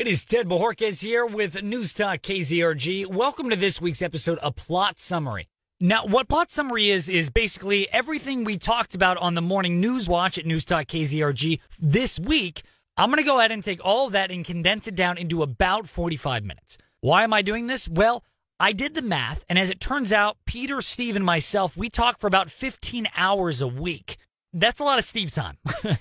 It is Ted Bojorquez here with News Talk KZRG. Welcome to this week's episode of Plot Summary. Now, what Plot Summary is, is basically everything we talked about on the morning news watch at News Talk KZRG this week. I'm going to go ahead and take all of that and condense it down into about 45 minutes. Why am I doing this? Well, I did the math, and as it turns out, Peter, Steve, and myself, we talk for about 15 hours a week. That's a lot of Steve time.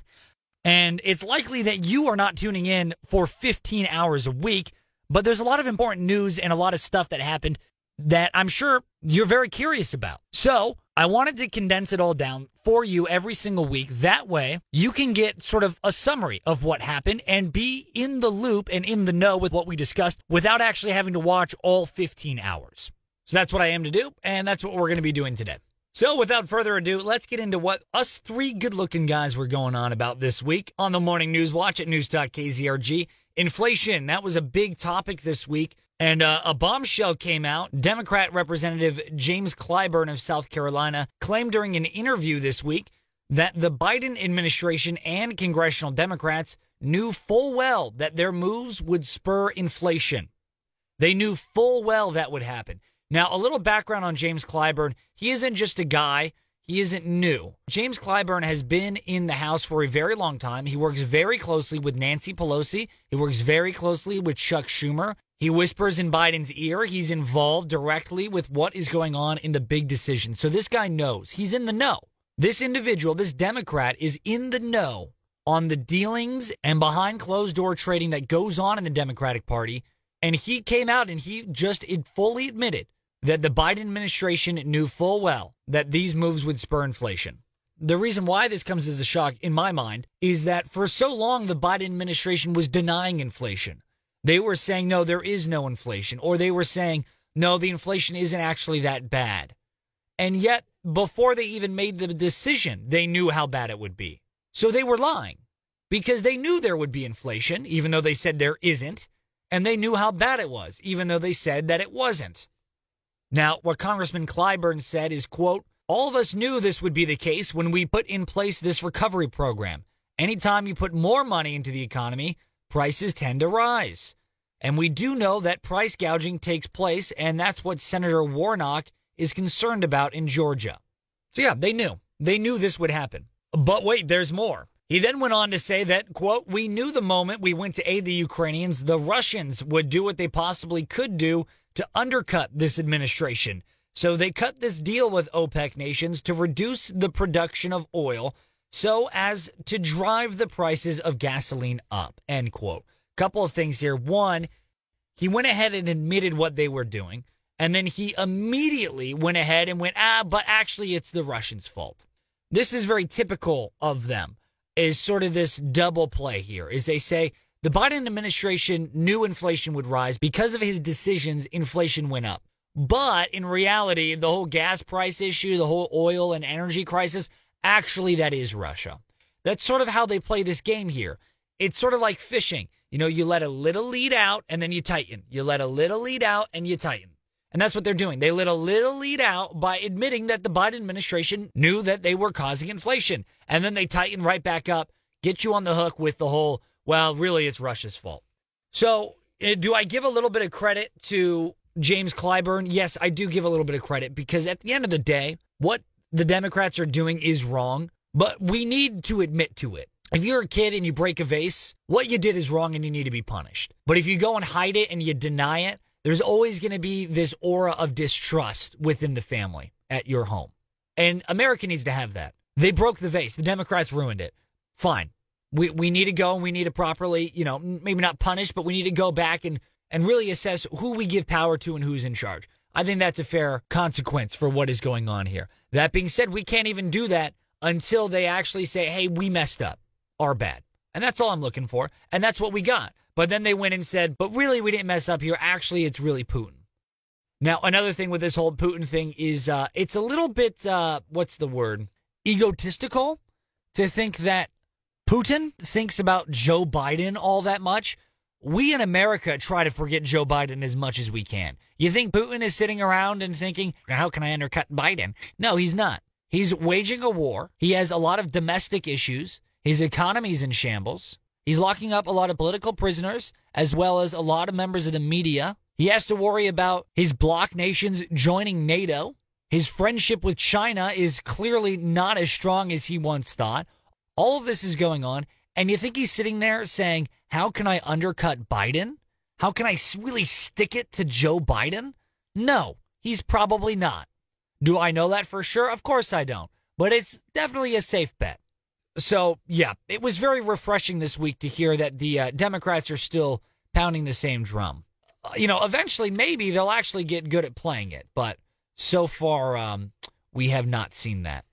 And it's likely that you are not tuning in for 15 hours a week, but there's a lot of important news and a lot of stuff that happened that I'm sure you're very curious about. So I wanted to condense it all down for you every single week. That way you can get sort of a summary of what happened and be in the loop and in the know with what we discussed without actually having to watch all 15 hours. So that's what I am to do, and that's what we're going to be doing today. So, without further ado, let's get into what us three good looking guys were going on about this week on the Morning News Watch at News Talk KZRG. Inflation, that was a big topic this week. And uh, a bombshell came out. Democrat Representative James Clyburn of South Carolina claimed during an interview this week that the Biden administration and congressional Democrats knew full well that their moves would spur inflation. They knew full well that would happen. Now, a little background on James Clyburn. He isn't just a guy, he isn't new. James Clyburn has been in the House for a very long time. He works very closely with Nancy Pelosi, he works very closely with Chuck Schumer. He whispers in Biden's ear. He's involved directly with what is going on in the big decision. So this guy knows. He's in the know. This individual, this Democrat, is in the know on the dealings and behind closed door trading that goes on in the Democratic Party. And he came out and he just fully admitted that the Biden administration knew full well that these moves would spur inflation. The reason why this comes as a shock in my mind is that for so long the Biden administration was denying inflation. They were saying, no, there is no inflation, or they were saying, no, the inflation isn't actually that bad. And yet, before they even made the decision, they knew how bad it would be. So they were lying because they knew there would be inflation, even though they said there isn't, and they knew how bad it was, even though they said that it wasn't. Now, what Congressman Clyburn said is, quote, all of us knew this would be the case when we put in place this recovery program. Anytime you put more money into the economy, prices tend to rise. And we do know that price gouging takes place, and that's what Senator Warnock is concerned about in Georgia. So, yeah, they knew. They knew this would happen. But wait, there's more. He then went on to say that, quote, we knew the moment we went to aid the Ukrainians, the Russians would do what they possibly could do to undercut this administration. So they cut this deal with OPEC nations to reduce the production of oil so as to drive the prices of gasoline up. End quote. Couple of things here. One, he went ahead and admitted what they were doing. And then he immediately went ahead and went, ah, but actually it's the Russians' fault. This is very typical of them, is sort of this double play here, is they say, the Biden administration knew inflation would rise. Because of his decisions, inflation went up. But in reality, the whole gas price issue, the whole oil and energy crisis, actually, that is Russia. That's sort of how they play this game here. It's sort of like fishing. You know, you let a little lead out and then you tighten. You let a little lead out and you tighten. And that's what they're doing. They let a little lead out by admitting that the Biden administration knew that they were causing inflation. And then they tighten right back up, get you on the hook with the whole well, really, it's Russia's fault. So, uh, do I give a little bit of credit to James Clyburn? Yes, I do give a little bit of credit because at the end of the day, what the Democrats are doing is wrong, but we need to admit to it. If you're a kid and you break a vase, what you did is wrong and you need to be punished. But if you go and hide it and you deny it, there's always going to be this aura of distrust within the family at your home. And America needs to have that. They broke the vase. The Democrats ruined it. Fine we, we need to go and we need to properly, you know, maybe not punish, but we need to go back and, and really assess who we give power to and who's in charge. I think that's a fair consequence for what is going on here. That being said, we can't even do that until they actually say, hey, we messed up, our bad. And that's all I'm looking for. And that's what we got. But then they went and said, but really, we didn't mess up here. Actually, it's really Putin. Now, another thing with this whole Putin thing is uh, it's a little bit, uh, what's the word? Egotistical to think that Putin thinks about Joe Biden all that much. We in America try to forget Joe Biden as much as we can. You think Putin is sitting around and thinking, how can I undercut Biden? No, he's not. He's waging a war. He has a lot of domestic issues. His economy's in shambles. He's locking up a lot of political prisoners as well as a lot of members of the media. He has to worry about his bloc nations joining NATO. His friendship with China is clearly not as strong as he once thought. All of this is going on. And you think he's sitting there saying, How can I undercut Biden? How can I really stick it to Joe Biden? No, he's probably not. Do I know that for sure? Of course I don't. But it's definitely a safe bet. So, yeah, it was very refreshing this week to hear that the uh, Democrats are still pounding the same drum. Uh, you know, eventually, maybe they'll actually get good at playing it. But so far, um, we have not seen that.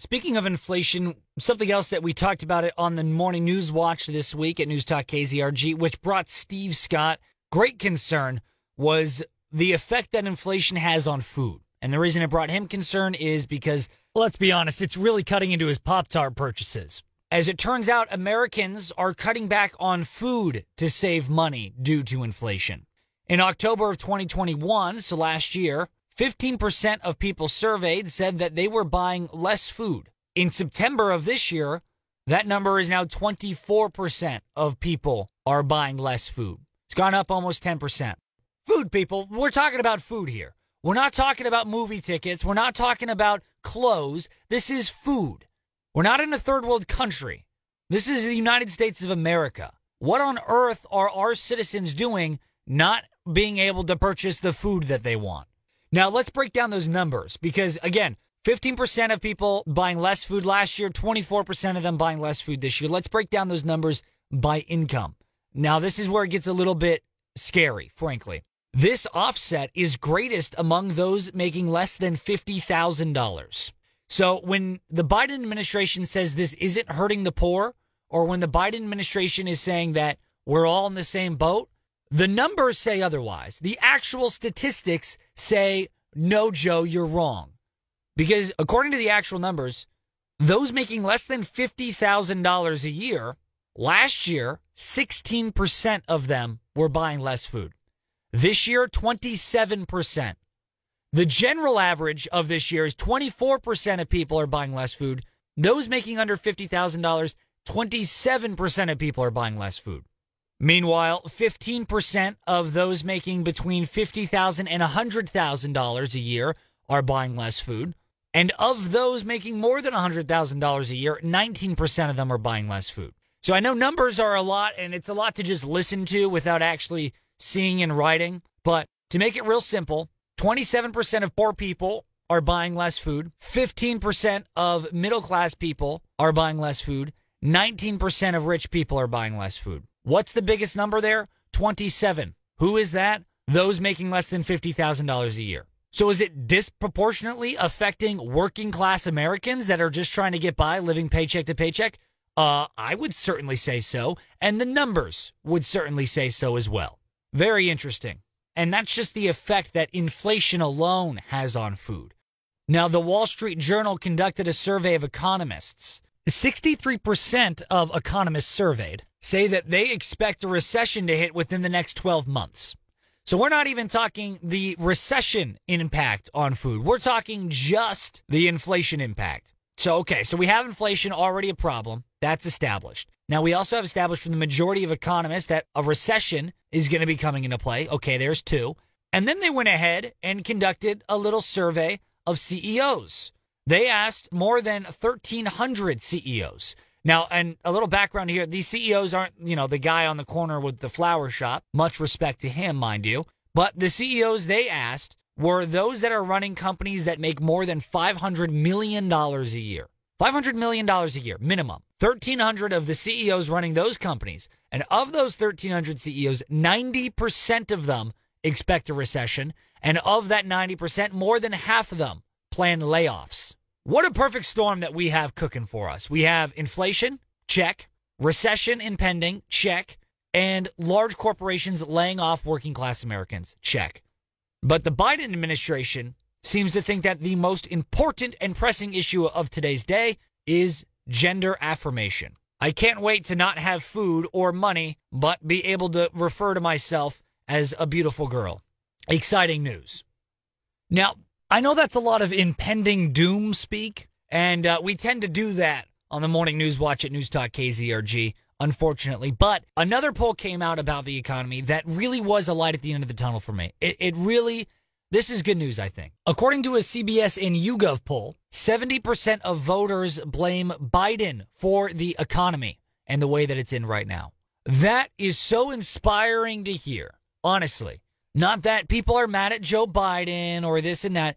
Speaking of inflation, something else that we talked about it on the morning news watch this week at News Talk KZRG, which brought Steve Scott great concern, was the effect that inflation has on food. And the reason it brought him concern is because, let's be honest, it's really cutting into his Pop Tart purchases. As it turns out, Americans are cutting back on food to save money due to inflation. In October of 2021, so last year, 15% of people surveyed said that they were buying less food. In September of this year, that number is now 24% of people are buying less food. It's gone up almost 10%. Food people, we're talking about food here. We're not talking about movie tickets. We're not talking about clothes. This is food. We're not in a third world country. This is the United States of America. What on earth are our citizens doing not being able to purchase the food that they want? Now, let's break down those numbers because, again, 15% of people buying less food last year, 24% of them buying less food this year. Let's break down those numbers by income. Now, this is where it gets a little bit scary, frankly. This offset is greatest among those making less than $50,000. So when the Biden administration says this isn't hurting the poor, or when the Biden administration is saying that we're all in the same boat, the numbers say otherwise. The actual statistics say, no, Joe, you're wrong. Because according to the actual numbers, those making less than $50,000 a year, last year, 16% of them were buying less food. This year, 27%. The general average of this year is 24% of people are buying less food. Those making under $50,000, 27% of people are buying less food. Meanwhile, 15% of those making between $50,000 and $100,000 a year are buying less food. And of those making more than $100,000 a year, 19% of them are buying less food. So I know numbers are a lot and it's a lot to just listen to without actually seeing and writing. But to make it real simple, 27% of poor people are buying less food. 15% of middle class people are buying less food. 19% of rich people are buying less food. What's the biggest number there? 27. Who is that? Those making less than $50,000 a year. So is it disproportionately affecting working class Americans that are just trying to get by living paycheck to paycheck? Uh, I would certainly say so. And the numbers would certainly say so as well. Very interesting. And that's just the effect that inflation alone has on food. Now, the Wall Street Journal conducted a survey of economists. 63% of economists surveyed say that they expect a recession to hit within the next 12 months. So we're not even talking the recession impact on food. We're talking just the inflation impact. So, okay, so we have inflation already a problem. That's established. Now, we also have established from the majority of economists that a recession is going to be coming into play. Okay, there's two. And then they went ahead and conducted a little survey of CEOs. They asked more than 1,300 CEOs. Now, and a little background here these CEOs aren't, you know, the guy on the corner with the flower shop. Much respect to him, mind you. But the CEOs they asked were those that are running companies that make more than $500 million a year. $500 million a year, minimum. 1,300 of the CEOs running those companies. And of those 1,300 CEOs, 90% of them expect a recession. And of that 90%, more than half of them plan layoffs. What a perfect storm that we have cooking for us. We have inflation, check, recession impending, check, and large corporations laying off working class Americans, check. But the Biden administration seems to think that the most important and pressing issue of today's day is gender affirmation. I can't wait to not have food or money, but be able to refer to myself as a beautiful girl. Exciting news. Now, I know that's a lot of impending doom speak, and uh, we tend to do that on the morning news watch at News Talk KZRG unfortunately. But another poll came out about the economy that really was a light at the end of the tunnel for me. It, it really, this is good news, I think. According to a CBS and YouGov poll, 70% of voters blame Biden for the economy and the way that it's in right now. That is so inspiring to hear, honestly. Not that people are mad at Joe Biden or this and that.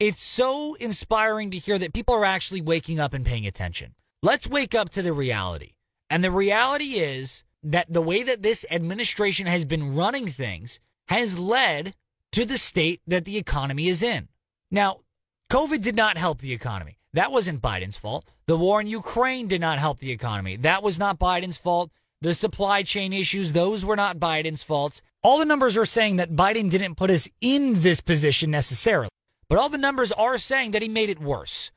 It's so inspiring to hear that people are actually waking up and paying attention. Let's wake up to the reality. And the reality is that the way that this administration has been running things has led to the state that the economy is in. Now, COVID did not help the economy. That wasn't Biden's fault. The war in Ukraine did not help the economy. That was not Biden's fault. The supply chain issues, those were not Biden's faults. All the numbers are saying that Biden didn't put us in this position necessarily, but all the numbers are saying that he made it worse.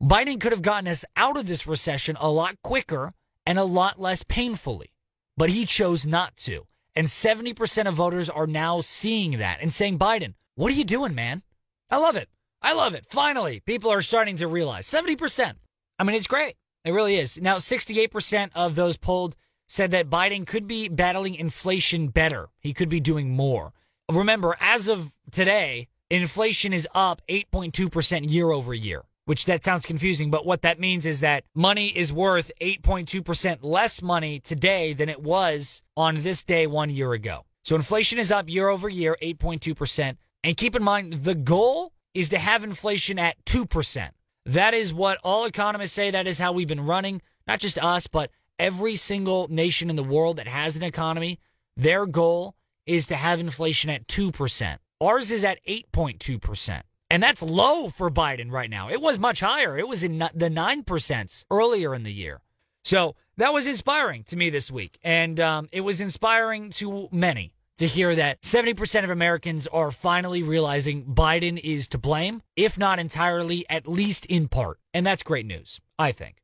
Biden could have gotten us out of this recession a lot quicker and a lot less painfully, but he chose not to. And 70% of voters are now seeing that and saying, Biden, what are you doing, man? I love it. I love it. Finally, people are starting to realize 70%. I mean, it's great. It really is. Now, 68% of those polled said that Biden could be battling inflation better. He could be doing more. Remember, as of today, inflation is up 8.2% year over year, which that sounds confusing, but what that means is that money is worth 8.2% less money today than it was on this day one year ago. So inflation is up year over year, 8.2%. And keep in mind, the goal is to have inflation at 2%. That is what all economists say. That is how we've been running, not just us, but every single nation in the world that has an economy, their goal is to have inflation at 2%. Ours is at 8.2%. And that's low for Biden right now. It was much higher. It was in the 9% earlier in the year. So that was inspiring to me this week. And um, it was inspiring to many to hear that 70% of Americans are finally realizing Biden is to blame, if not entirely, at least in part. And that's great news, I think.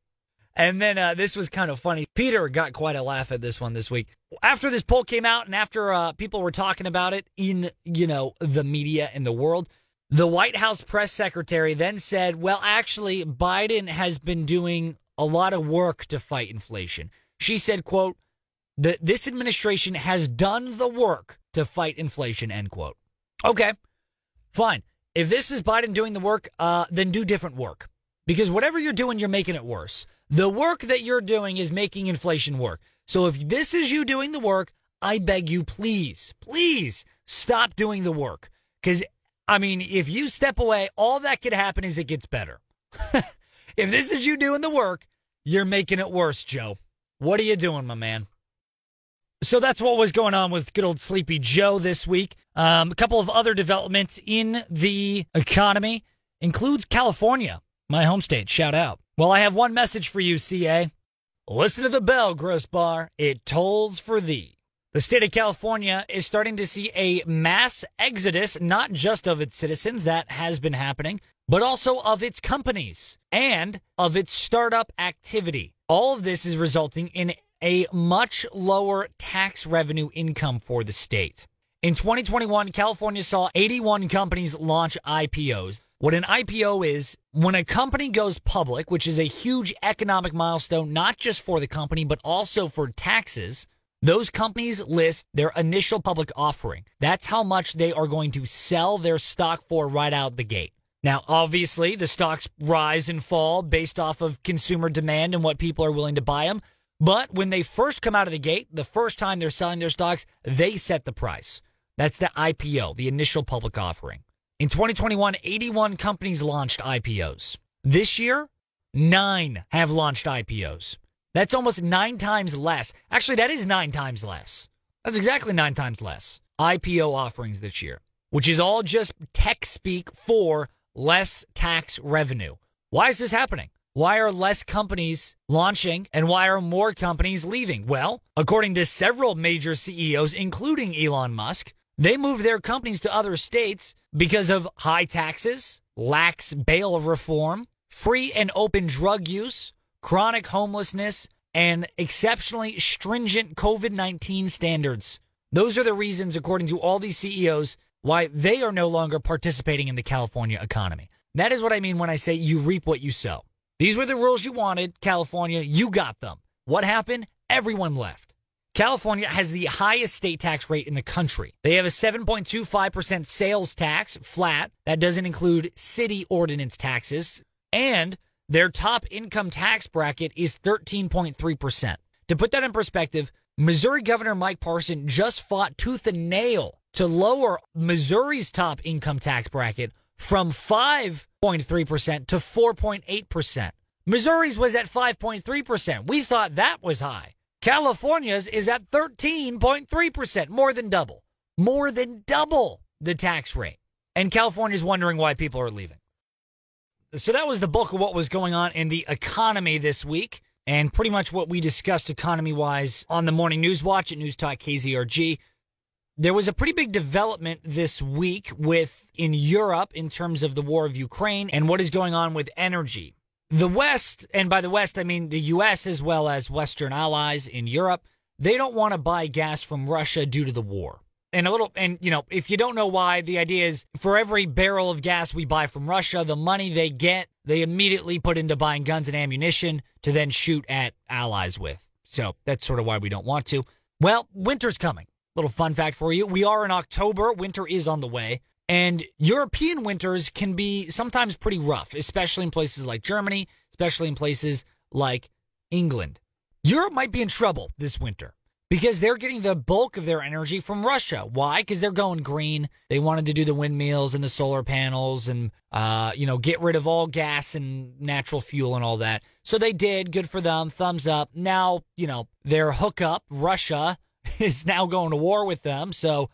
And then uh, this was kind of funny. Peter got quite a laugh at this one this week. After this poll came out and after uh, people were talking about it in, you know, the media and the world, the White House press secretary then said, well, actually, Biden has been doing a lot of work to fight inflation. She said, quote, that this administration has done the work to fight inflation, end quote. Okay, fine. If this is Biden doing the work, uh, then do different work. Because whatever you're doing, you're making it worse. The work that you're doing is making inflation work. So if this is you doing the work, I beg you, please, please stop doing the work. Because, I mean, if you step away, all that could happen is it gets better. if this is you doing the work, you're making it worse, Joe. What are you doing, my man? So that's what was going on with good old Sleepy Joe this week. Um, a couple of other developments in the economy includes California, my home state. Shout out. Well, I have one message for you, CA. Listen to the bell, Gross Bar. It tolls for thee. The state of California is starting to see a mass exodus, not just of its citizens, that has been happening, but also of its companies and of its startup activity. All of this is resulting in a much lower tax revenue income for the state. In 2021, California saw 81 companies launch IPOs. What an IPO is, when a company goes public, which is a huge economic milestone, not just for the company, but also for taxes, those companies list their initial public offering. That's how much they are going to sell their stock for right out the gate. Now, obviously, the stocks rise and fall based off of consumer demand and what people are willing to buy them. But when they first come out of the gate, the first time they're selling their stocks, they set the price. That's the IPO, the initial public offering. In 2021, 81 companies launched IPOs. This year, nine have launched IPOs. That's almost nine times less. Actually, that is nine times less. That's exactly nine times less. IPO offerings this year, which is all just tech speak for less tax revenue. Why is this happening? Why are less companies launching and why are more companies leaving? Well, according to several major CEOs, including Elon Musk, they moved their companies to other states because of high taxes, lax bail reform, free and open drug use, chronic homelessness, and exceptionally stringent COVID 19 standards. Those are the reasons, according to all these CEOs, why they are no longer participating in the California economy. That is what I mean when I say you reap what you sow. These were the rules you wanted, California. You got them. What happened? Everyone left. California has the highest state tax rate in the country. They have a 7.25% sales tax, flat. That doesn't include city ordinance taxes. And their top income tax bracket is 13.3%. To put that in perspective, Missouri Governor Mike Parson just fought tooth and nail to lower Missouri's top income tax bracket from 5.3% to 4.8%. Missouri's was at 5.3%. We thought that was high. California's is at 13.3%, more than double. More than double the tax rate. And California's wondering why people are leaving. So that was the bulk of what was going on in the economy this week and pretty much what we discussed economy wise on the morning news watch at News Talk KZRG. There was a pretty big development this week with in Europe in terms of the war of Ukraine and what is going on with energy. The West, and by the West I mean the US as well as Western allies in Europe, they don't want to buy gas from Russia due to the war. And a little, and you know, if you don't know why, the idea is for every barrel of gas we buy from Russia, the money they get, they immediately put into buying guns and ammunition to then shoot at allies with. So that's sort of why we don't want to. Well, winter's coming. Little fun fact for you. We are in October. Winter is on the way. And European winters can be sometimes pretty rough, especially in places like Germany, especially in places like England. Europe might be in trouble this winter because they're getting the bulk of their energy from Russia. Why? Because they're going green. They wanted to do the windmills and the solar panels and, uh, you know, get rid of all gas and natural fuel and all that. So they did. Good for them. Thumbs up. Now, you know, their hookup, Russia, is now going to war with them. So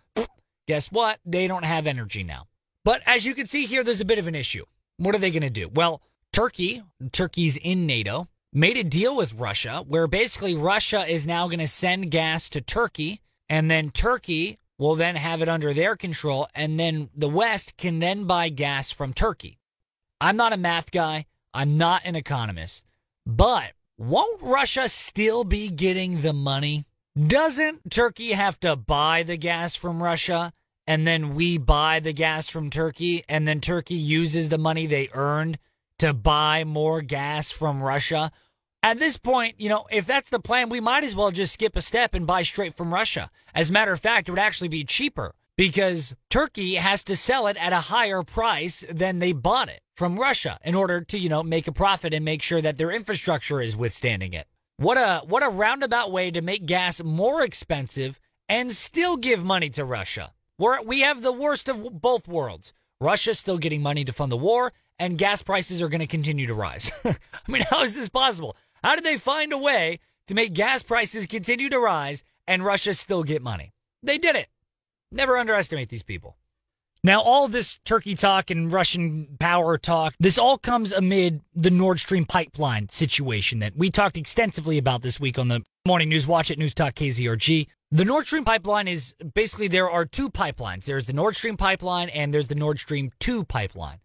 guess what? They don't have energy now. But as you can see here, there's a bit of an issue. What are they going to do? Well, Turkey, Turkey's in NATO made a deal with Russia where basically Russia is now going to send gas to Turkey and then Turkey will then have it under their control and then the West can then buy gas from Turkey. I'm not a math guy, I'm not an economist, but won't Russia still be getting the money? Doesn't Turkey have to buy the gas from Russia and then we buy the gas from Turkey and then Turkey uses the money they earned to buy more gas from Russia. At this point, you know, if that's the plan, we might as well just skip a step and buy straight from Russia. As a matter of fact, it would actually be cheaper because Turkey has to sell it at a higher price than they bought it from Russia in order to, you know, make a profit and make sure that their infrastructure is withstanding it. What a what a roundabout way to make gas more expensive and still give money to Russia. We're, we have the worst of both worlds. Russia's still getting money to fund the war, and gas prices are going to continue to rise. I mean, how is this possible? How did they find a way to make gas prices continue to rise and Russia still get money? They did it. Never underestimate these people. Now, all this Turkey talk and Russian power talk, this all comes amid the Nord Stream pipeline situation that we talked extensively about this week on the morning news watch at News Talk KZRG. The Nord Stream pipeline is basically there are two pipelines. There's the Nord Stream pipeline and there's the Nord Stream 2 pipeline.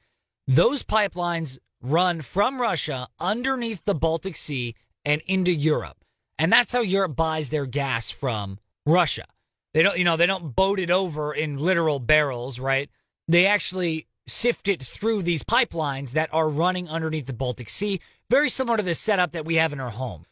Those pipelines run from Russia underneath the Baltic Sea and into Europe. And that's how Europe buys their gas from Russia. They don't, you know, they don't boat it over in literal barrels, right? They actually sift it through these pipelines that are running underneath the Baltic Sea, very similar to the setup that we have in our home.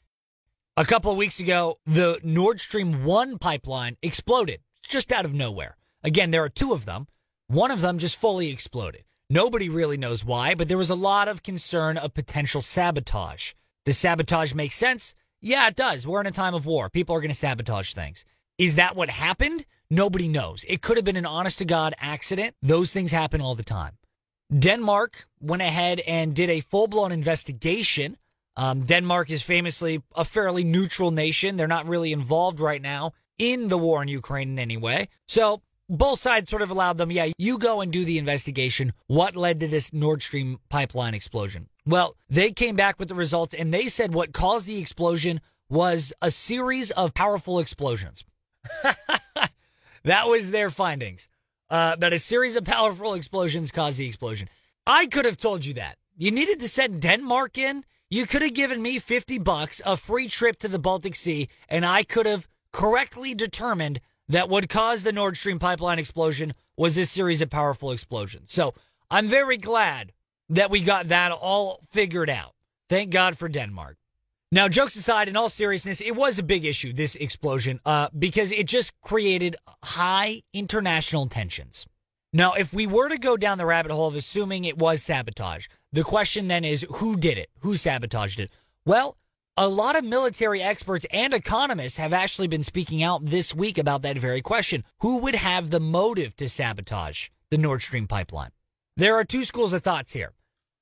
A couple of weeks ago, the Nord Stream 1 pipeline exploded just out of nowhere. Again, there are two of them. One of them just fully exploded. Nobody really knows why, but there was a lot of concern of potential sabotage. Does sabotage make sense? Yeah, it does. We're in a time of war. People are going to sabotage things. Is that what happened? Nobody knows. It could have been an honest to God accident. Those things happen all the time. Denmark went ahead and did a full blown investigation. Um, Denmark is famously a fairly neutral nation. They're not really involved right now in the war in Ukraine in any way. So both sides sort of allowed them, yeah, you go and do the investigation. What led to this Nord Stream pipeline explosion? Well, they came back with the results and they said what caused the explosion was a series of powerful explosions. that was their findings. Uh, that a series of powerful explosions caused the explosion. I could have told you that. You needed to send Denmark in. You could have given me 50 bucks, a free trip to the Baltic Sea, and I could have correctly determined that what caused the Nord Stream pipeline explosion was this series of powerful explosions. So I'm very glad that we got that all figured out. Thank God for Denmark. Now, jokes aside, in all seriousness, it was a big issue, this explosion, uh, because it just created high international tensions. Now, if we were to go down the rabbit hole of assuming it was sabotage, the question then is who did it? Who sabotaged it? Well, a lot of military experts and economists have actually been speaking out this week about that very question. Who would have the motive to sabotage the Nord Stream pipeline? There are two schools of thoughts here.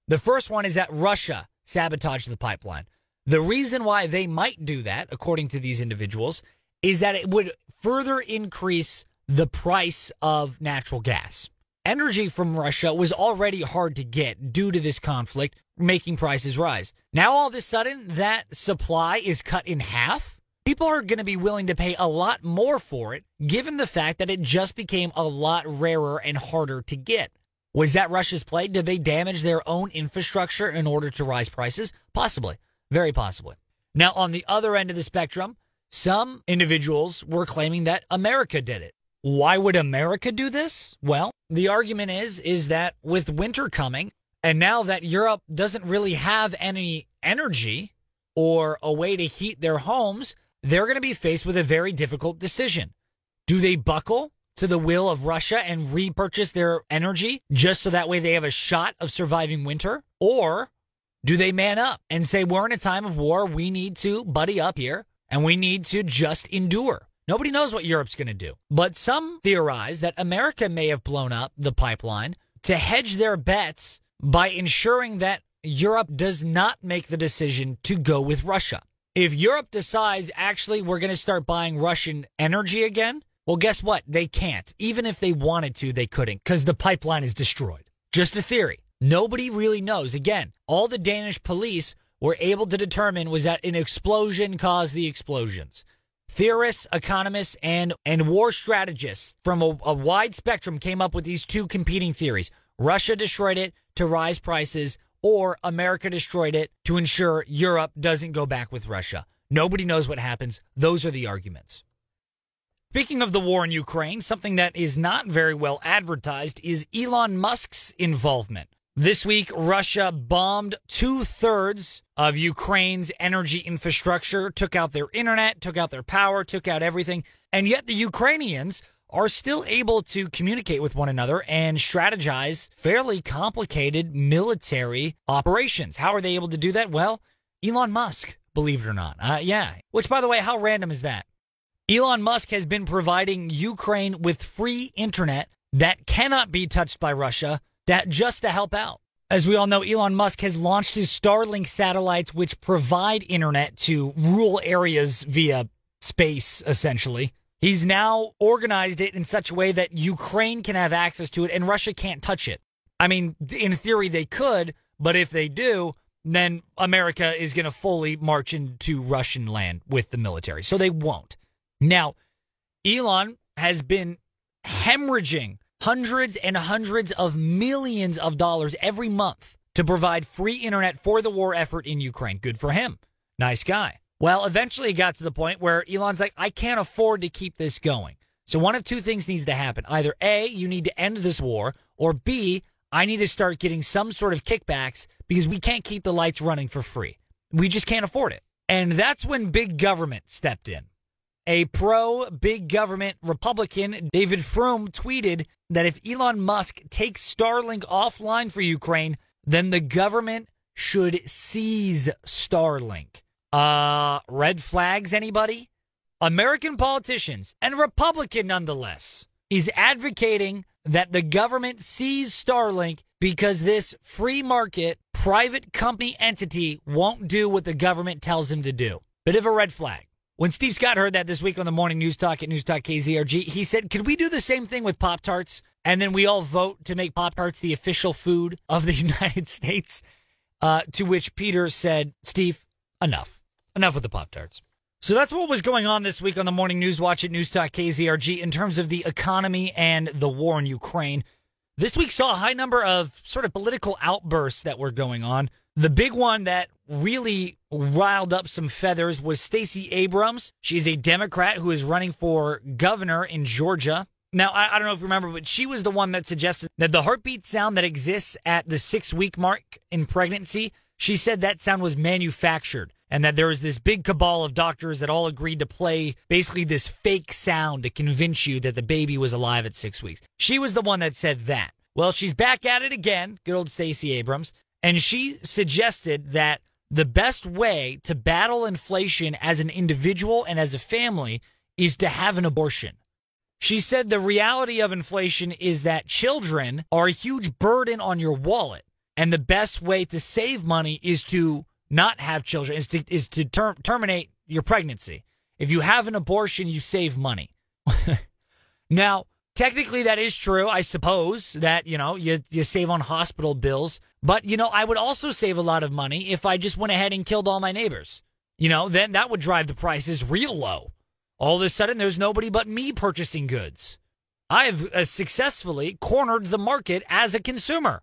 The first one is that Russia sabotaged the pipeline. The reason why they might do that, according to these individuals, is that it would further increase the price of natural gas. Energy from Russia was already hard to get due to this conflict, making prices rise. Now, all of a sudden, that supply is cut in half. People are going to be willing to pay a lot more for it, given the fact that it just became a lot rarer and harder to get. Was that Russia's play? Did they damage their own infrastructure in order to rise prices? Possibly. Very possibly. Now, on the other end of the spectrum, some individuals were claiming that America did it. Why would America do this? Well, the argument is is that with winter coming and now that Europe doesn't really have any energy or a way to heat their homes, they're going to be faced with a very difficult decision. Do they buckle to the will of Russia and repurchase their energy just so that way they have a shot of surviving winter? Or do they man up and say, we're in a time of war. We need to buddy up here and we need to just endure? Nobody knows what Europe's going to do. But some theorize that America may have blown up the pipeline to hedge their bets by ensuring that Europe does not make the decision to go with Russia. If Europe decides, actually, we're going to start buying Russian energy again, well, guess what? They can't. Even if they wanted to, they couldn't because the pipeline is destroyed. Just a theory. Nobody really knows. Again, all the Danish police were able to determine was that an explosion caused the explosions. Theorists, economists, and, and war strategists from a, a wide spectrum came up with these two competing theories. Russia destroyed it to rise prices, or America destroyed it to ensure Europe doesn't go back with Russia. Nobody knows what happens. Those are the arguments. Speaking of the war in Ukraine, something that is not very well advertised is Elon Musk's involvement. This week, Russia bombed two thirds of Ukraine's energy infrastructure, took out their internet, took out their power, took out everything. And yet the Ukrainians are still able to communicate with one another and strategize fairly complicated military operations. How are they able to do that? Well, Elon Musk, believe it or not. Uh, yeah. Which, by the way, how random is that? Elon Musk has been providing Ukraine with free internet that cannot be touched by Russia that just to help out. As we all know, Elon Musk has launched his Starlink satellites, which provide internet to rural areas via space, essentially. He's now organized it in such a way that Ukraine can have access to it and Russia can't touch it. I mean, in theory, they could, but if they do, then America is going to fully march into Russian land with the military. So they won't. Now, Elon has been hemorrhaging hundreds and hundreds of millions of dollars every month to provide free internet for the war effort in Ukraine. Good for him. Nice guy. Well, eventually it got to the point where Elon's like, I can't afford to keep this going. So one of two things needs to happen. Either A, you need to end this war, or B, I need to start getting some sort of kickbacks because we can't keep the lights running for free. We just can't afford it. And that's when big government stepped in. A pro big government Republican, David Frum, tweeted that if Elon Musk takes Starlink offline for Ukraine, then the government should seize Starlink. Uh, red flags, anybody? American politicians, and Republican nonetheless, is advocating that the government seize Starlink because this free market private company entity won't do what the government tells him to do. Bit of a red flag. When Steve Scott heard that this week on the morning news talk at News Talk KZRG, he said, Could we do the same thing with Pop Tarts? And then we all vote to make Pop Tarts the official food of the United States. Uh, to which Peter said, Steve, enough. Enough with the Pop Tarts. So that's what was going on this week on the morning news watch at News Talk KZRG in terms of the economy and the war in Ukraine. This week saw a high number of sort of political outbursts that were going on. The big one that really riled up some feathers was Stacey Abrams. She's a Democrat who is running for governor in Georgia. Now, I, I, don't know if you remember, but she was the one that suggested that the heartbeat sound that exists at the six week mark in pregnancy, she said that sound was manufactured and that there was this big cabal of doctors that all agreed to play basically this fake sound to convince you that the baby was alive at six weeks. She was the one that said that. Well, she's back at it again, good old Stacey Abrams, and she suggested that the best way to battle inflation as an individual and as a family is to have an abortion. She said the reality of inflation is that children are a huge burden on your wallet. And the best way to save money is to not have children, is to, is to ter- terminate your pregnancy. If you have an abortion, you save money. now, technically, that is true. I suppose that, you know, you, you save on hospital bills. But, you know, I would also save a lot of money if I just went ahead and killed all my neighbors. You know, then that would drive the prices real low. All of a sudden, there's nobody but me purchasing goods. I've uh, successfully cornered the market as a consumer.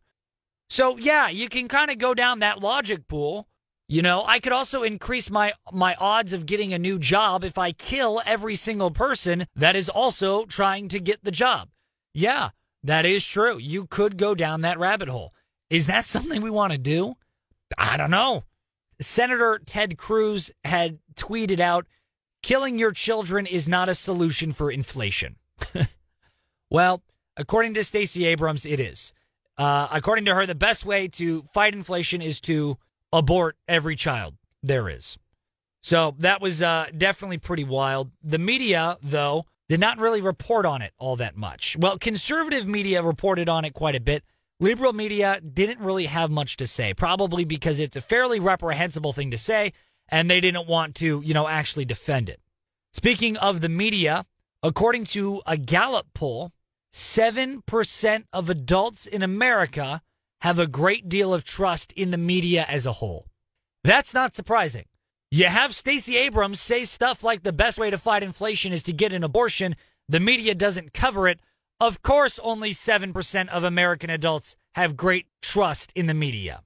So, yeah, you can kind of go down that logic pool. You know, I could also increase my my odds of getting a new job if I kill every single person that is also trying to get the job. Yeah, that is true. You could go down that rabbit hole. Is that something we want to do? I don't know. Senator Ted Cruz had tweeted out killing your children is not a solution for inflation. well, according to Stacey Abrams, it is. Uh, according to her, the best way to fight inflation is to abort every child there is. So that was uh, definitely pretty wild. The media, though, did not really report on it all that much. Well, conservative media reported on it quite a bit. Liberal media didn't really have much to say, probably because it's a fairly reprehensible thing to say and they didn't want to, you know, actually defend it. Speaking of the media, according to a Gallup poll, 7% of adults in America have a great deal of trust in the media as a whole. That's not surprising. You have Stacey Abrams say stuff like the best way to fight inflation is to get an abortion. The media doesn't cover it. Of course, only 7% of American adults have great trust in the media.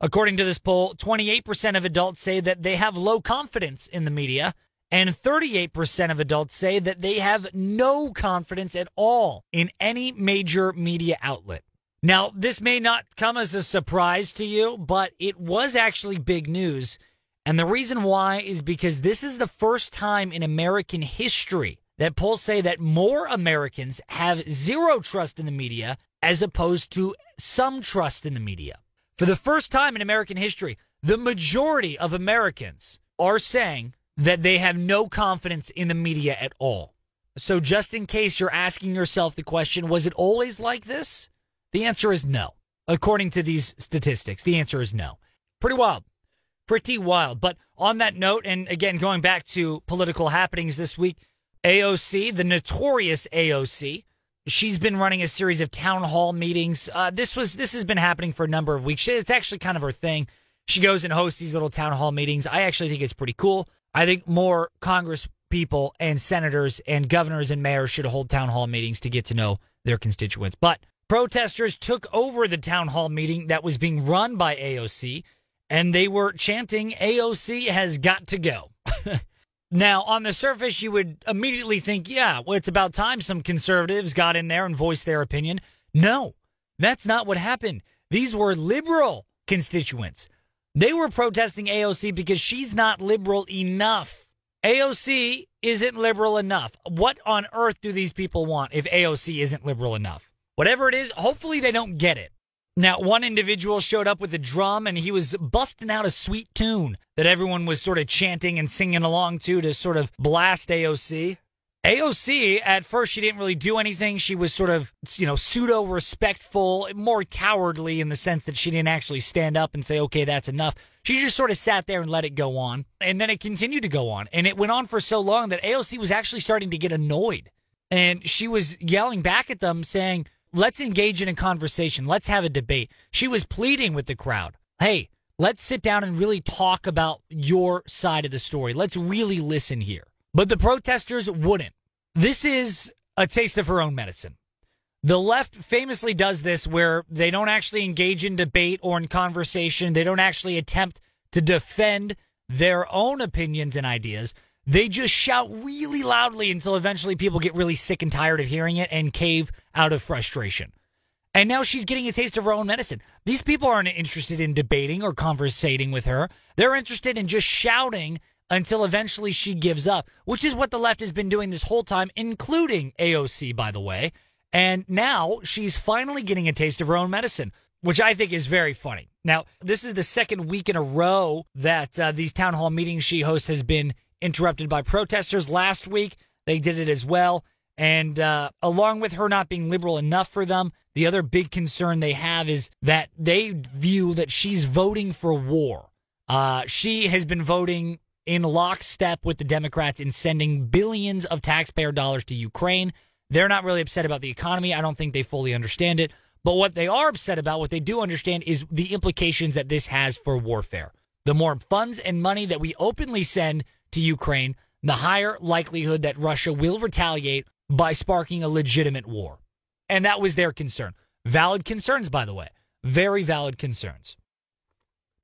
According to this poll, 28% of adults say that they have low confidence in the media, and 38% of adults say that they have no confidence at all in any major media outlet. Now, this may not come as a surprise to you, but it was actually big news. And the reason why is because this is the first time in American history that polls say that more Americans have zero trust in the media as opposed to some trust in the media. For the first time in American history, the majority of Americans are saying that they have no confidence in the media at all. So, just in case you're asking yourself the question, was it always like this? The answer is no. According to these statistics, the answer is no. Pretty wild. Pretty wild. But on that note, and again, going back to political happenings this week, AOC, the notorious AOC, she's been running a series of town hall meetings. Uh, this was this has been happening for a number of weeks. It's actually kind of her thing. She goes and hosts these little town hall meetings. I actually think it's pretty cool. I think more Congress people and senators and governors and mayors should hold town hall meetings to get to know their constituents. But protesters took over the town hall meeting that was being run by AOC and they were chanting AOC has got to go. Now, on the surface, you would immediately think, yeah, well, it's about time some conservatives got in there and voiced their opinion. No, that's not what happened. These were liberal constituents. They were protesting AOC because she's not liberal enough. AOC isn't liberal enough. What on earth do these people want if AOC isn't liberal enough? Whatever it is, hopefully they don't get it. Now, one individual showed up with a drum and he was busting out a sweet tune that everyone was sort of chanting and singing along to to sort of blast AOC. AOC, at first, she didn't really do anything. She was sort of, you know, pseudo respectful, more cowardly in the sense that she didn't actually stand up and say, okay, that's enough. She just sort of sat there and let it go on. And then it continued to go on. And it went on for so long that AOC was actually starting to get annoyed. And she was yelling back at them saying, let's engage in a conversation. Let's have a debate. She was pleading with the crowd. Hey, let's sit down and really talk about your side of the story. Let's really listen here. But the protesters wouldn't. This is a taste of her own medicine. The left famously does this where they don't actually engage in debate or in conversation. They don't actually attempt to defend their own opinions and ideas. They just shout really loudly until eventually people get really sick and tired of hearing it and cave out of frustration. And now she's getting a taste of her own medicine. These people aren't interested in debating or conversating with her. They're interested in just shouting until eventually she gives up, which is what the left has been doing this whole time, including AOC, by the way. And now she's finally getting a taste of her own medicine, which I think is very funny. Now, this is the second week in a row that uh, these town hall meetings she hosts has been interrupted by protesters. Last week, they did it as well. And uh, along with her not being liberal enough for them, the other big concern they have is that they view that she's voting for war. Uh, she has been voting in lockstep with the Democrats in sending billions of taxpayer dollars to Ukraine. They're not really upset about the economy. I don't think they fully understand it. But what they are upset about, what they do understand, is the implications that this has for warfare. The more funds and money that we openly send to Ukraine, the higher likelihood that Russia will retaliate by sparking a legitimate war. And that was their concern. Valid concerns, by the way. Very valid concerns.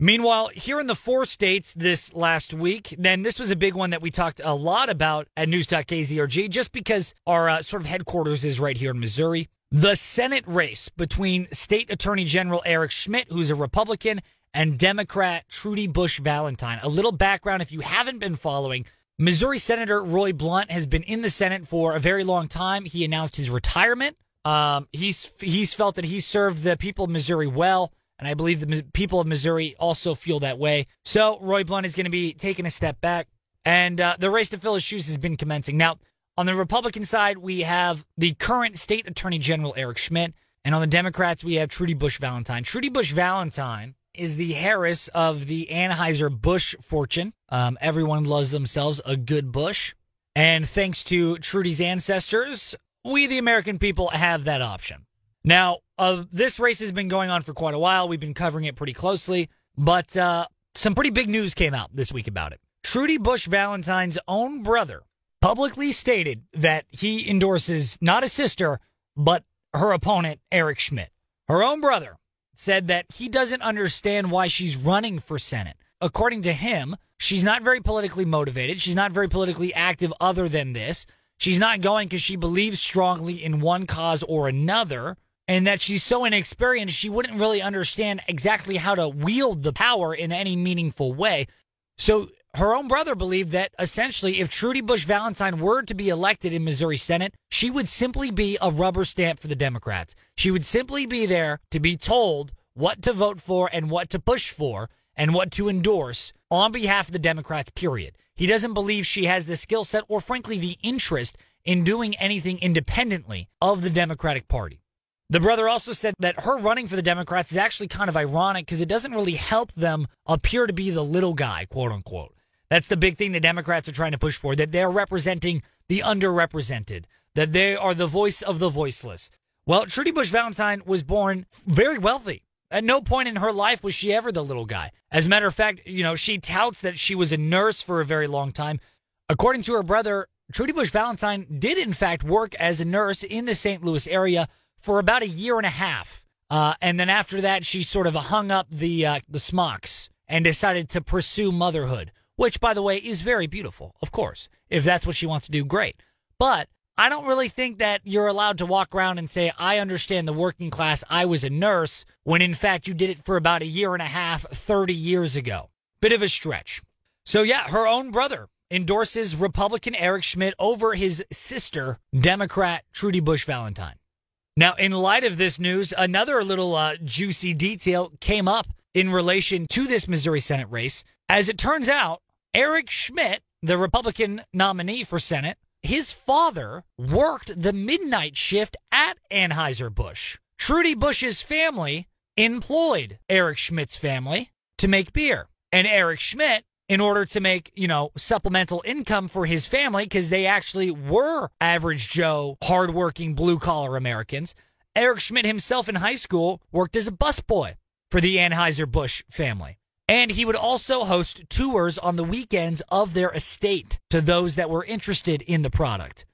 Meanwhile, here in the four states this last week, then this was a big one that we talked a lot about at News.KZRG just because our uh, sort of headquarters is right here in Missouri. The Senate race between State Attorney General Eric Schmitt, who's a Republican, and Democrat Trudy Bush Valentine. A little background if you haven't been following. Missouri Senator Roy Blunt has been in the Senate for a very long time. He announced his retirement. Um, he's he's felt that he served the people of Missouri well, and I believe the people of Missouri also feel that way. So Roy Blunt is going to be taking a step back, and uh, the race to fill his shoes has been commencing. Now, on the Republican side, we have the current State Attorney General Eric Schmitt, and on the Democrats, we have Trudy Bush Valentine. Trudy Bush Valentine is the Harris of the Anheuser-Busch fortune. Um, everyone loves themselves a good Bush. And thanks to Trudy's ancestors, we, the American people, have that option. Now, uh, this race has been going on for quite a while. We've been covering it pretty closely, but uh, some pretty big news came out this week about it. Trudy Bush Valentine's own brother publicly stated that he endorses not a sister, but her opponent, Eric Schmitt. Her own brother said that he doesn't understand why she's running for Senate. According to him, she's not very politically motivated. She's not very politically active other than this. She's not going because she believes strongly in one cause or another, and that she's so inexperienced, she wouldn't really understand exactly how to wield the power in any meaningful way. So her own brother believed that essentially, if Trudy Bush Valentine were to be elected in Missouri Senate, she would simply be a rubber stamp for the Democrats. She would simply be there to be told what to vote for and what to push for and what to endorse on behalf of the Democrats, period. He doesn't believe she has the skill set or, frankly, the interest in doing anything independently of the Democratic Party. The brother also said that her running for the Democrats is actually kind of ironic because it doesn't really help them appear to be the little guy, quote unquote. That's the big thing the Democrats are trying to push for that they're representing the underrepresented, that they are the voice of the voiceless. Well, Trudy Bush Valentine was born very wealthy. At no point in her life was she ever the little guy. As a matter of fact, you know, she touts that she was a nurse for a very long time. According to her brother, Trudy Bush Valentine did, in fact, work as a nurse in the St. Louis area for about a year and a half. Uh, and then after that, she sort of hung up the uh, the smocks and decided to pursue motherhood, which, by the way, is very beautiful. Of course, if that's what she wants to do, great. But I don't really think that you're allowed to walk around and say, I understand the working class. I was a nurse when in fact you did it for about a year and a half, 30 years ago. Bit of a stretch. So yeah, her own brother endorses Republican Eric Schmitt over his sister, Democrat Trudy Bush Valentine. Now, in light of this news, another little uh, juicy detail came up in relation to this Missouri Senate race. As it turns out, Eric Schmitt, the Republican nominee for Senate, his father worked the midnight shift at Anheuser-Busch. Trudy Bush's family employed Eric Schmitt's family to make beer. And Eric Schmitt, in order to make, you know, supplemental income for his family, because they actually were average Joe, hardworking blue collar Americans, Eric Schmitt himself in high school worked as a busboy for the Anheuser-Busch family. And he would also host tours on the weekends of their estate to those that were interested in the product.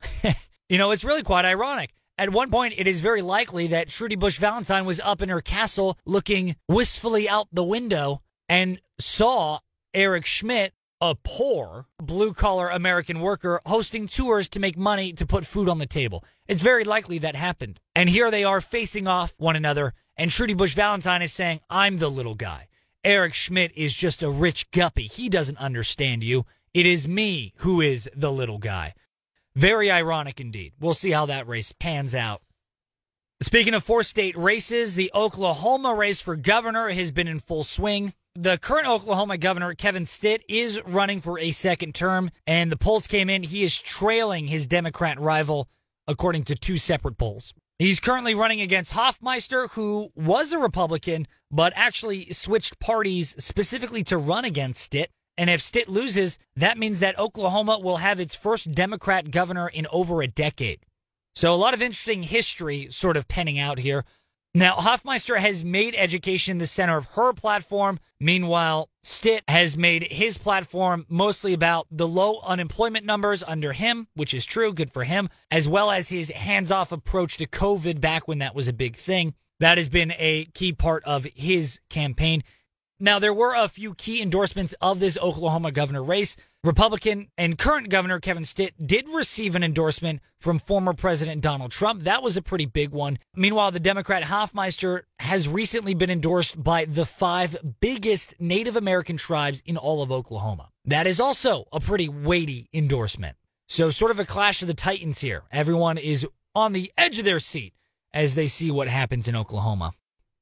you know, it's really quite ironic. At one point, it is very likely that Trudy Bush Valentine was up in her castle looking wistfully out the window and saw Eric Schmitt, a poor blue collar American worker hosting tours to make money to put food on the table. It's very likely that happened. And here they are facing off one another, and Trudy Bush Valentine is saying, I'm the little guy. Eric Schmitt is just a rich guppy. He doesn't understand you. It is me who is the little guy. Very ironic indeed. We'll see how that race pans out. Speaking of four state races, the Oklahoma race for governor has been in full swing. The current Oklahoma governor, Kevin Stitt, is running for a second term, and the polls came in. He is trailing his Democrat rival, according to two separate polls. He's currently running against Hofmeister, who was a Republican, but actually switched parties specifically to run against Stitt. And if Stitt loses, that means that Oklahoma will have its first Democrat governor in over a decade. So a lot of interesting history sort of penning out here. Now, Hofmeister has made education the center of her platform. Meanwhile, Stitt has made his platform mostly about the low unemployment numbers under him, which is true, good for him, as well as his hands off approach to COVID back when that was a big thing. That has been a key part of his campaign. Now, there were a few key endorsements of this Oklahoma governor race. Republican and current governor Kevin Stitt did receive an endorsement from former President Donald Trump. That was a pretty big one. Meanwhile, the Democrat Hofmeister has recently been endorsed by the five biggest Native American tribes in all of Oklahoma. That is also a pretty weighty endorsement. So, sort of a clash of the titans here. Everyone is on the edge of their seat as they see what happens in Oklahoma.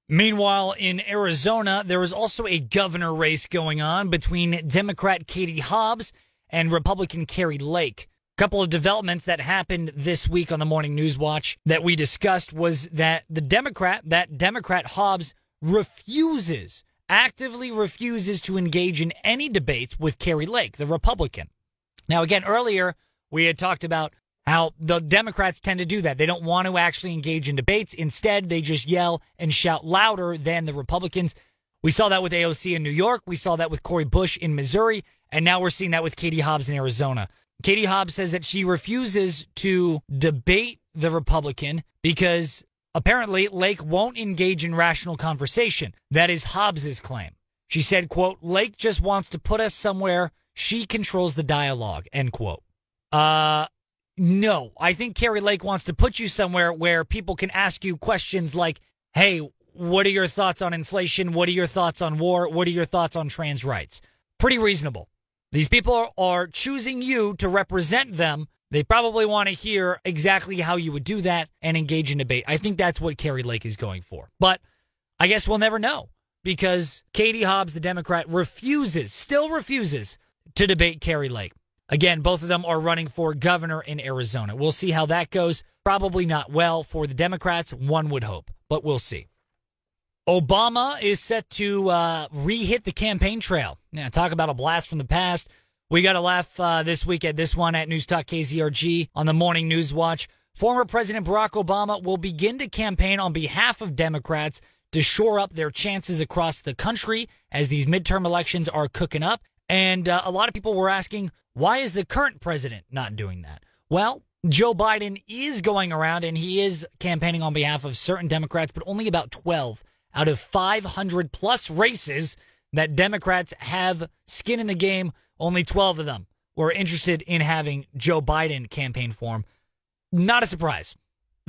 Meanwhile, in Arizona, there is also a governor race going on between Democrat Katie Hobbs and Republican Kari Lake. A couple of developments that happened this week on the Morning News Watch that we discussed was that the Democrat, that Democrat Hobbs, refuses, actively refuses to engage in any debates with Kari Lake, the Republican. Now, again, earlier we had talked about how the Democrats tend to do that. They don't want to actually engage in debates. Instead, they just yell and shout louder than the Republicans. We saw that with AOC in New York. We saw that with Cori Bush in Missouri. And now we're seeing that with Katie Hobbs in Arizona. Katie Hobbs says that she refuses to debate the Republican because apparently Lake won't engage in rational conversation. That is Hobbs's claim. She said, quote, Lake just wants to put us somewhere. She controls the dialogue, end quote. Uh, no, I think Kari Lake wants to put you somewhere where people can ask you questions like, hey, what are your thoughts on inflation? What are your thoughts on war? What are your thoughts on trans rights? Pretty reasonable. These people are choosing you to represent them. They probably want to hear exactly how you would do that and engage in debate. I think that's what Kari Lake is going for. But I guess we'll never know because Katie Hobbs, the Democrat, refuses, still refuses to debate Kari Lake. Again, both of them are running for governor in Arizona. We'll see how that goes. Probably not well for the Democrats, one would hope, but we'll see. Obama is set to uh, re hit the campaign trail. Now, talk about a blast from the past. We got to laugh uh, this week at this one at News Talk KZRG on the Morning News Watch. Former President Barack Obama will begin to campaign on behalf of Democrats to shore up their chances across the country as these midterm elections are cooking up. And uh, a lot of people were asking, why is the current president not doing that? Well, Joe Biden is going around and he is campaigning on behalf of certain Democrats, but only about 12 out of 500 plus races that Democrats have skin in the game. Only 12 of them were interested in having Joe Biden campaign for him. Not a surprise.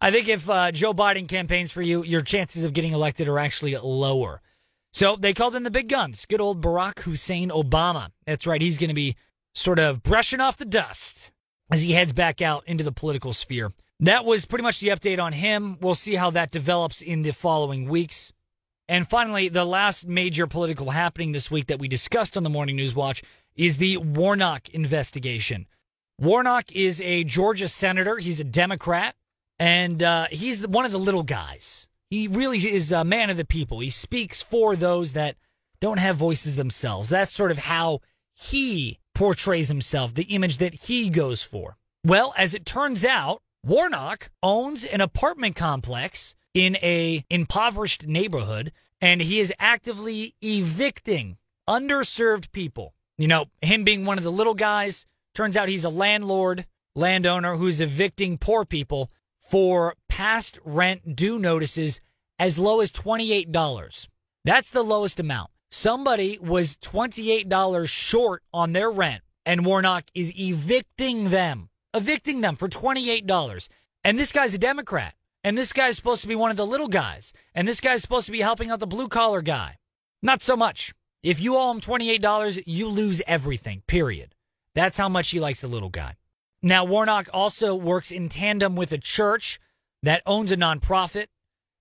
I think if uh, Joe Biden campaigns for you, your chances of getting elected are actually lower. So they called in the big guns. Good old Barack Hussein Obama. That's right. He's going to be sort of brushing off the dust as he heads back out into the political sphere. That was pretty much the update on him. We'll see how that develops in the following weeks. And finally, the last major political happening this week that we discussed on the Morning News Watch is the Warnock investigation. Warnock is a Georgia senator. He's a Democrat, and uh, he's one of the little guys. He really is a man of the people. He speaks for those that don't have voices themselves. That's sort of how he portrays himself, the image that he goes for. Well, as it turns out, Warnock owns an apartment complex in a impoverished neighborhood and he is actively evicting underserved people. You know, him being one of the little guys, turns out he's a landlord, landowner who's evicting poor people for past rent due notices as low as $28. That's the lowest amount. somebody was $28 short on their rent, and Warnock is evicting them, evicting them for $28. And this guy's a Democrat. And this guy's supposed to be one of the little guys. And this guy's supposed to be helping out the blue collar guy. Not so much. If you owe him $28, you lose everything, period. That's how much he likes the little guy. Now, Warnock also works in tandem with a church that owns a nonprofit.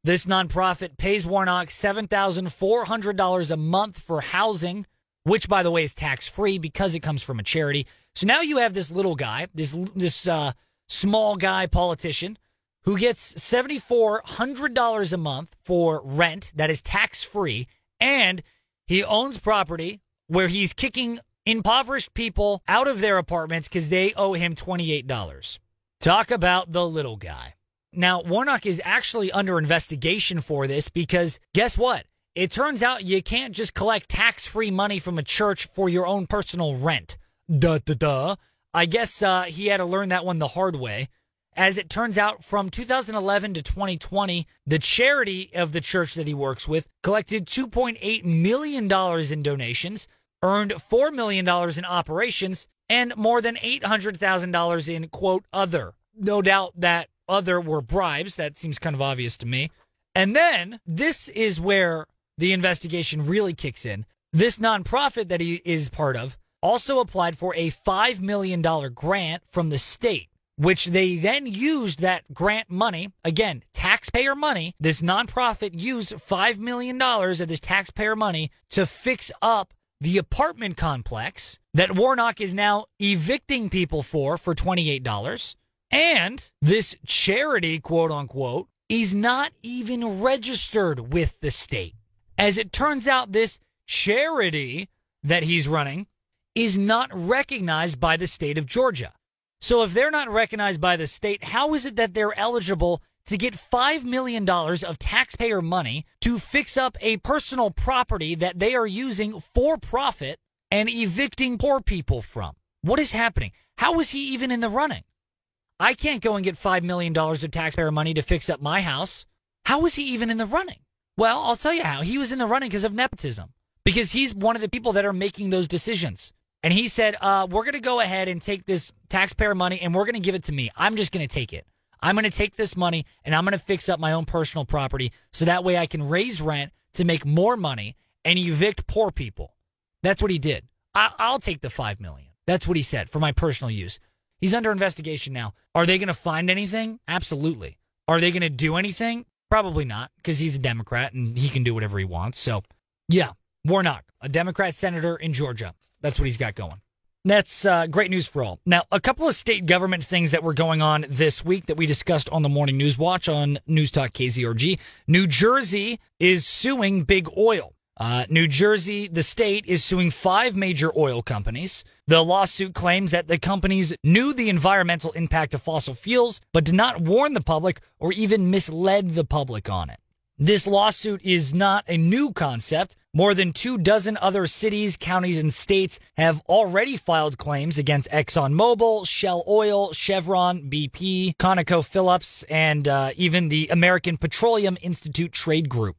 This nonprofit pays Warnock $7,400 a month for housing, which, by the way, is tax free because it comes from a charity. So now you have this little guy, this, this uh, small guy politician, who gets $7,400 a month for rent that is tax free, and he owns property where he's kicking impoverished people out of their apartments because they owe him $28. Talk about the little guy. Now, Warnock is actually under investigation for this because guess what? It turns out you can't just collect tax free money from a church for your own personal rent. Duh, duh, duh. I guess uh, he had to learn that one the hard way. As it turns out, from 2011 to 2020, the charity of the church that he works with collected $2.8 million in donations, earned $4 million in operations, and more than $800,000 in, quote, other. No doubt that other were bribes. That seems kind of obvious to me. And then this is where the investigation really kicks in. This nonprofit that he is part of also applied for a $5 million grant from the state which they then used that grant money, again, taxpayer money. This nonprofit used $5 million of this taxpayer money to fix up the apartment complex that Warnock is now evicting people for for $28. And this charity, quote unquote, is not even registered with the state. As it turns out, this charity that he's running is not recognized by the state of Georgia. So if they're not recognized by the state, how is it that they're eligible to get $5 million of taxpayer money to fix up a personal property that they are using for profit and evicting poor people from? What is happening? How is he even in the running? I can't go and get $5 million of taxpayer money to fix up my house. How is he even in the running? Well, I'll tell you how. He was in the running because of nepotism, because he's one of the people that are making those decisions. And he said, uh, We're going to go ahead and take this taxpayer money and we're going to give it to me. I'm just going to take it. I'm going to take this money and I'm going to fix up my own personal property so that way I can raise rent to make more money and evict poor people. That's what he did. I- will take the five million. That's what he said for my personal use. He's under investigation now. Are they going to find anything? Absolutely. Are they going to do anything? Probably not, because he's a Democrat and he can do whatever he wants. So, yeah, Warnock, a Democrat senator in Georgia. That's what he's got going. That's uh, great news for all. Now, a couple of state government things that were going on this week that we discussed on the Morning News Watch on News Talk KZRG. New Jersey is suing Big Oil. Uh, New Jersey, the state, is suing five major oil companies. The lawsuit claims that the companies knew the environmental impact of fossil fuels, but did not warn the public or even misled the public on it. This lawsuit is not a new concept. More than two dozen other cities, counties, and states have already filed claims against ExxonMobil, Shell Oil, Chevron, BP, ConocoPhillips, and uh, even the American Petroleum Institute Trade Group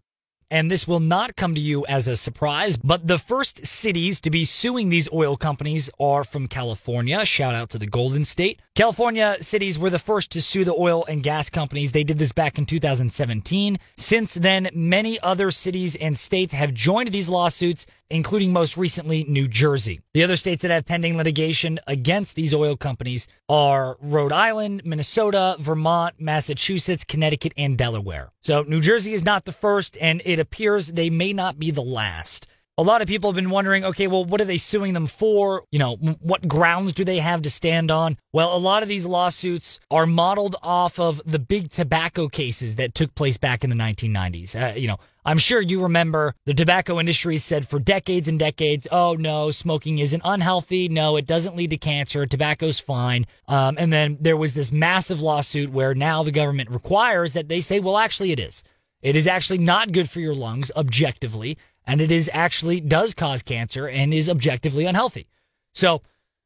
and this will not come to you as a surprise, but the first cities to be suing these oil companies are from California. Shout out to the Golden State. California cities were the first to sue the oil and gas companies. They did this back in 2017. Since then, many other cities and states have joined these lawsuits, including most recently New Jersey. The other states that have pending litigation against these oil companies are Rhode Island, Minnesota, Vermont, Massachusetts, Connecticut, and Delaware. So New Jersey is not the first, and it appears they may not be the last a lot of people have been wondering, okay, well, what are they suing them for? You know, what grounds do they have to stand on? Well, a lot of these lawsuits are modeled off of the big tobacco cases that took place back in the 1990s. Uh, you know, I'm sure you remember the tobacco industry said for decades and decades, oh no, smoking isn't unhealthy. No, it doesn't lead to cancer. Tobacco's fine. Um, and then there was this massive lawsuit where now the government requires that they say, well, actually it is. It is actually not good for your lungs objectively and it is actually does cause cancer and is objectively unhealthy. So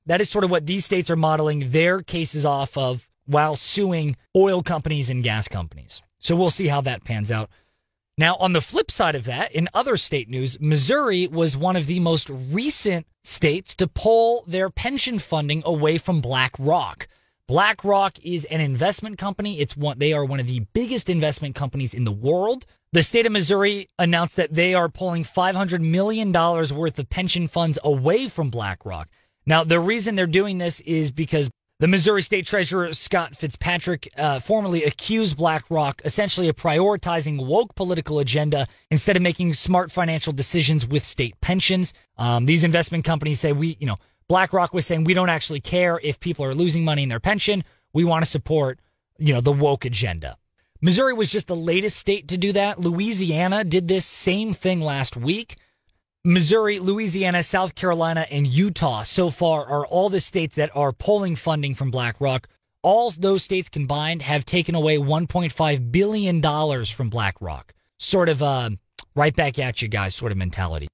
that is sort of what these states are modeling their cases off of while suing oil companies and gas companies. So we'll see how that pans out. Now, on the flip side of that, in other state news, Missouri was one of the most recent states to pull their pension funding away from BlackRock. BlackRock is an investment company. It's one, they are one of the biggest investment companies in the world. The state of Missouri announced that they are pulling $500 million worth of pension funds away from BlackRock. Now, the reason they're doing this is because the Missouri State Treasurer Scott Fitzpatrick uh, formerly accused BlackRock essentially of prioritizing woke political agenda instead of making smart financial decisions with state pensions. Um, these investment companies say we, you know, BlackRock was saying we don't actually care if people are losing money in their pension. We want to support, you know, the woke agenda. Missouri was just the latest state to do that. Louisiana did this same thing last week. Missouri, Louisiana, South Carolina, and Utah so far are all the states that are pulling funding from BlackRock. All those states combined have taken away $1.5 billion from BlackRock. Sort of uh, right back at you guys sort of mentality.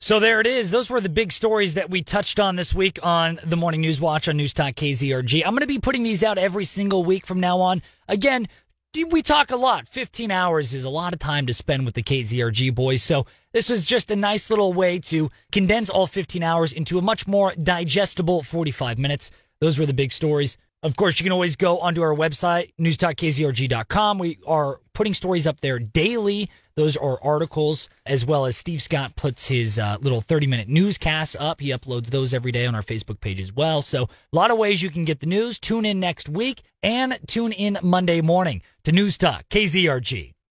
So there it is. Those were the big stories that we touched on this week on the Morning News Watch on News Talk KZRG. I'm going to be putting these out every single week from now on. Again, we talk a lot. 15 hours is a lot of time to spend with the KZRG boys. So this was just a nice little way to condense all 15 hours into a much more digestible 45 minutes. Those were the big stories. Of course, you can always go onto our website, newstalkkzrg.com. We are putting stories up there daily. Those are articles, as well as Steve Scott puts his uh, little 30 minute newscasts up. He uploads those every day on our Facebook page as well. So, a lot of ways you can get the news. Tune in next week and tune in Monday morning to News Talk, KZRG.